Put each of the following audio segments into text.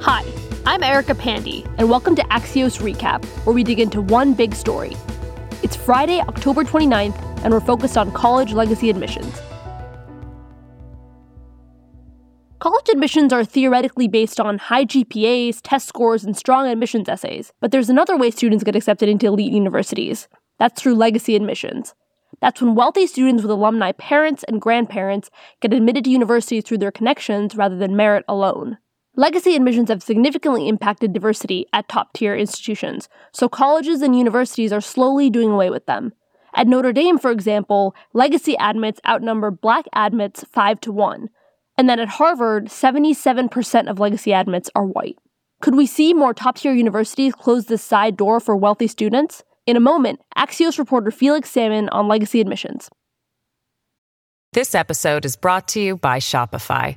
Hi, I'm Erica Pandey, and welcome to Axios Recap, where we dig into one big story. It's Friday, October 29th, and we're focused on college legacy admissions. College admissions are theoretically based on high GPAs, test scores, and strong admissions essays, but there's another way students get accepted into elite universities. That's through legacy admissions. That's when wealthy students with alumni parents and grandparents get admitted to universities through their connections rather than merit alone. Legacy admissions have significantly impacted diversity at top tier institutions, so colleges and universities are slowly doing away with them. At Notre Dame, for example, legacy admits outnumber black admits 5 to 1, and then at Harvard, 77% of legacy admits are white. Could we see more top tier universities close this side door for wealthy students? In a moment, Axios reporter Felix Salmon on legacy admissions. This episode is brought to you by Shopify.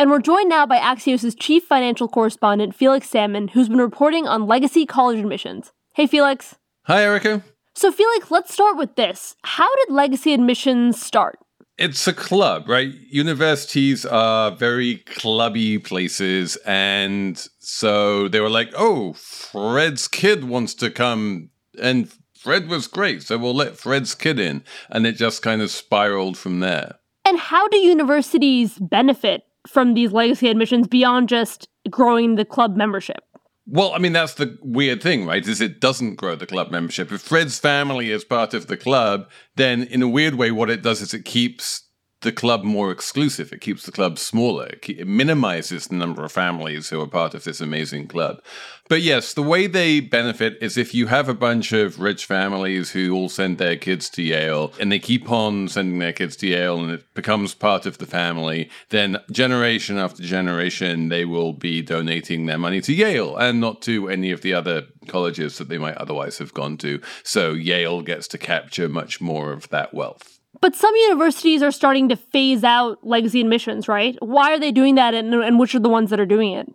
And we're joined now by Axios' chief financial correspondent, Felix Salmon, who's been reporting on legacy college admissions. Hey, Felix. Hi, Erica. So, Felix, let's start with this. How did legacy admissions start? It's a club, right? Universities are very clubby places. And so they were like, oh, Fred's kid wants to come. And Fred was great. So we'll let Fred's kid in. And it just kind of spiraled from there. And how do universities benefit from these legacy admissions beyond just growing the club membership? Well, I mean, that's the weird thing, right? Is it doesn't grow the club membership. If Fred's family is part of the club, then in a weird way, what it does is it keeps the club more exclusive. It keeps the club smaller. It minimizes the number of families who are part of this amazing club. But yes, the way they benefit is if you have a bunch of rich families who all send their kids to Yale and they keep on sending their kids to Yale and it becomes part of the family, then generation after generation, they will be donating their money to Yale and not to any of the other colleges that they might otherwise have gone to. So Yale gets to capture much more of that wealth. But some universities are starting to phase out legacy admissions, right? Why are they doing that, and, and which are the ones that are doing it?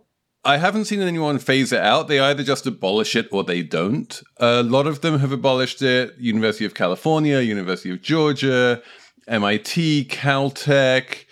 I haven't seen anyone phase it out. They either just abolish it or they don't. A lot of them have abolished it. University of California, University of Georgia, MIT, Caltech,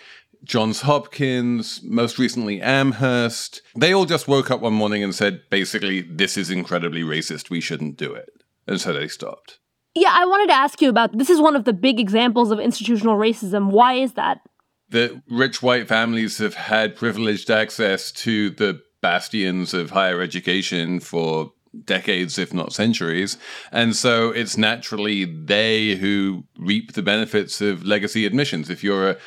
Johns Hopkins, most recently Amherst. They all just woke up one morning and said, basically, this is incredibly racist. We shouldn't do it. And so they stopped. Yeah, I wanted to ask you about this is one of the big examples of institutional racism. Why is that? The rich white families have had privileged access to the bastions of higher education for decades, if not centuries. And so it's naturally they who reap the benefits of legacy admissions. If you're a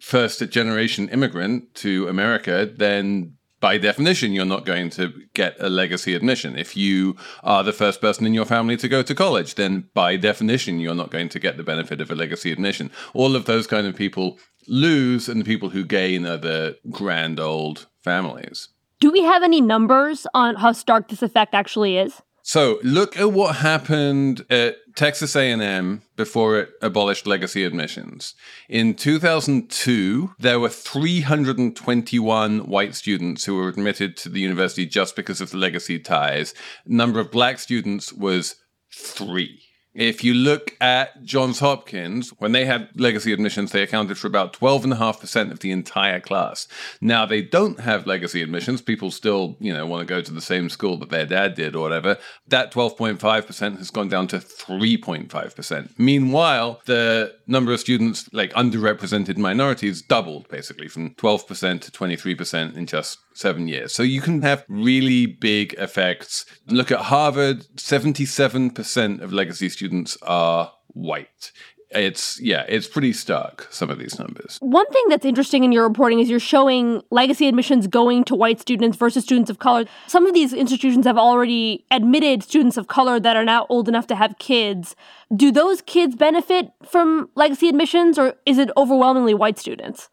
first generation immigrant to America, then by definition, you're not going to get a legacy admission. If you are the first person in your family to go to college, then by definition, you're not going to get the benefit of a legacy admission. All of those kind of people lose, and the people who gain are the grand old families. Do we have any numbers on how stark this effect actually is? So look at what happened at Texas A&M before it abolished legacy admissions. In 2002, there were 321 white students who were admitted to the university just because of the legacy ties. Number of black students was 3. If you look at Johns Hopkins, when they had legacy admissions, they accounted for about 12.5% of the entire class. Now they don't have legacy admissions. People still, you know, want to go to the same school that their dad did or whatever. That 12.5% has gone down to 3.5%. Meanwhile, the number of students, like underrepresented minorities, doubled basically from 12% to 23% in just seven years. So you can have really big effects. Look at Harvard, 77% of legacy students are white. It's, yeah, it's pretty stark, some of these numbers. One thing that's interesting in your reporting is you're showing legacy admissions going to white students versus students of color. Some of these institutions have already admitted students of color that are now old enough to have kids. Do those kids benefit from legacy admissions or is it overwhelmingly white students?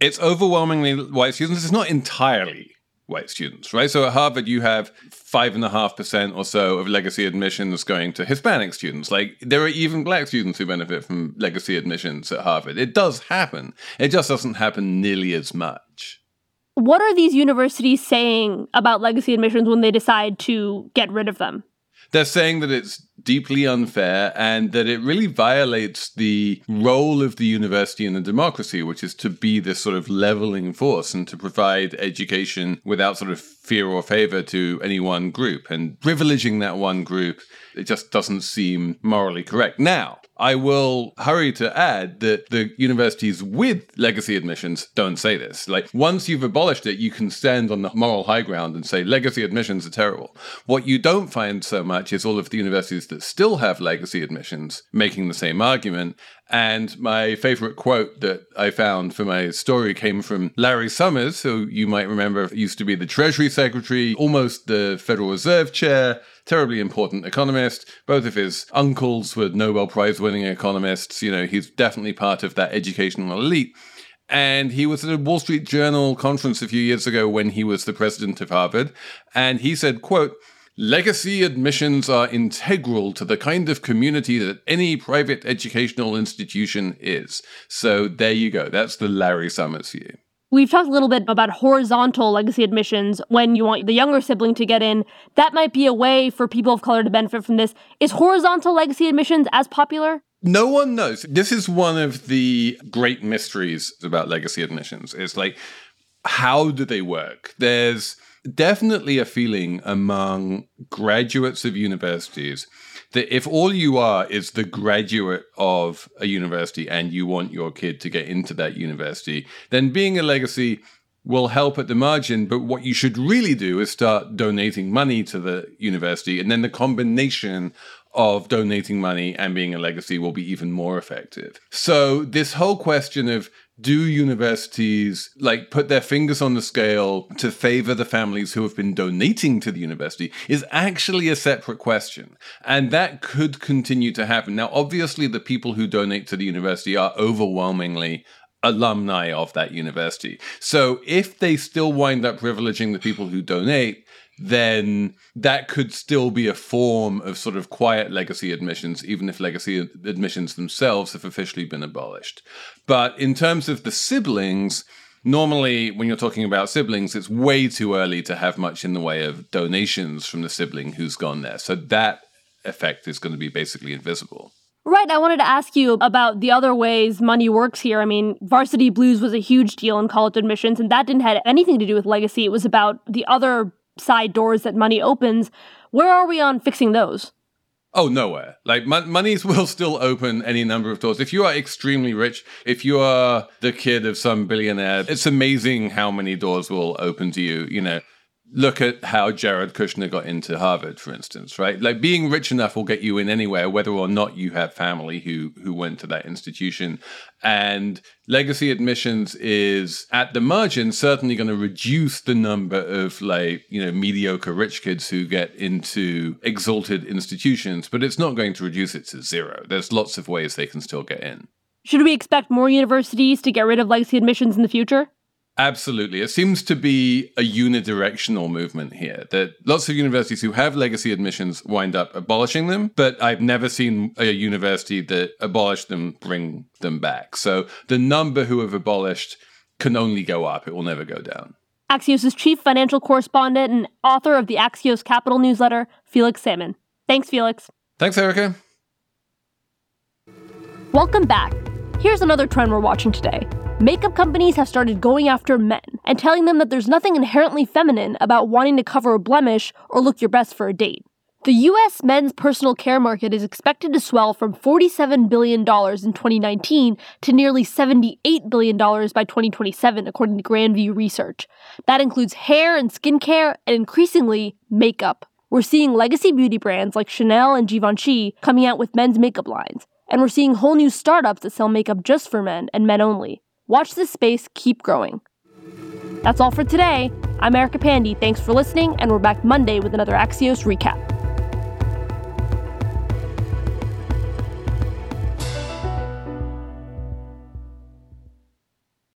It's overwhelmingly white students. It's not entirely white students, right? So at Harvard, you have five and a half percent or so of legacy admissions going to Hispanic students. Like there are even black students who benefit from legacy admissions at Harvard. It does happen. It just doesn't happen nearly as much. What are these universities saying about legacy admissions when they decide to get rid of them? They're saying that it's deeply unfair and that it really violates the role of the university in a democracy, which is to be this sort of leveling force and to provide education without sort of fear or favor to any one group. And privileging that one group, it just doesn't seem morally correct. Now, I will hurry to add that the universities with legacy admissions don't say this. Like, once you've abolished it, you can stand on the moral high ground and say legacy admissions are terrible. What you don't find so much is all of the universities that still have legacy admissions making the same argument. And my favorite quote that I found for my story came from Larry Summers, who you might remember used to be the Treasury Secretary, almost the Federal Reserve Chair terribly important economist. Both of his uncles were Nobel Prize winning economists. You know, he's definitely part of that educational elite. And he was at a Wall Street Journal conference a few years ago when he was the president of Harvard. And he said, quote, Legacy admissions are integral to the kind of community that any private educational institution is. So there you go. That's the Larry Summers view. We've talked a little bit about horizontal legacy admissions when you want the younger sibling to get in. That might be a way for people of color to benefit from this. Is horizontal legacy admissions as popular? No one knows. This is one of the great mysteries about legacy admissions. It's like, how do they work? There's definitely a feeling among graduates of universities that if all you are is the graduate of a university and you want your kid to get into that university, then being a legacy will help at the margin. But what you should really do is start donating money to the university. And then the combination of donating money and being a legacy will be even more effective. So, this whole question of do universities like put their fingers on the scale to favor the families who have been donating to the university is actually a separate question. And that could continue to happen. Now obviously the people who donate to the university are overwhelmingly alumni of that university. So if they still wind up privileging the people who donate then that could still be a form of sort of quiet legacy admissions, even if legacy admissions themselves have officially been abolished. But in terms of the siblings, normally when you're talking about siblings, it's way too early to have much in the way of donations from the sibling who's gone there. So that effect is going to be basically invisible. Right. I wanted to ask you about the other ways money works here. I mean, Varsity Blues was a huge deal in college admissions, and that didn't have anything to do with legacy. It was about the other side doors that money opens. Where are we on fixing those? Oh, nowhere. Like mon- monies will still open any number of doors. If you are extremely rich, if you are the kid of some billionaire, it's amazing how many doors will open to you. You know, look at how Jared Kushner got into Harvard, for instance, right? Like being rich enough will get you in anywhere, whether or not you have family who who went to that institution. And legacy admissions is at the margin certainly going to reduce the number of like you know mediocre rich kids who get into exalted institutions, but it's not going to reduce it to zero. There's lots of ways they can still get in. Should we expect more universities to get rid of legacy admissions in the future? Absolutely. It seems to be a unidirectional movement here that lots of universities who have legacy admissions wind up abolishing them, but I've never seen a university that abolished them bring them back. So the number who have abolished can only go up, it will never go down. Axios' chief financial correspondent and author of the Axios Capital newsletter, Felix Salmon. Thanks, Felix. Thanks, Erica. Welcome back. Here's another trend we're watching today. Makeup companies have started going after men and telling them that there's nothing inherently feminine about wanting to cover a blemish or look your best for a date. The US men's personal care market is expected to swell from $47 billion in 2019 to nearly $78 billion by 2027, according to Grandview Research. That includes hair and skincare, and increasingly, makeup. We're seeing legacy beauty brands like Chanel and Givenchy coming out with men's makeup lines, and we're seeing whole new startups that sell makeup just for men and men only. Watch this space keep growing. That's all for today. I'm Erica Pandey. Thanks for listening, and we're back Monday with another Axios recap.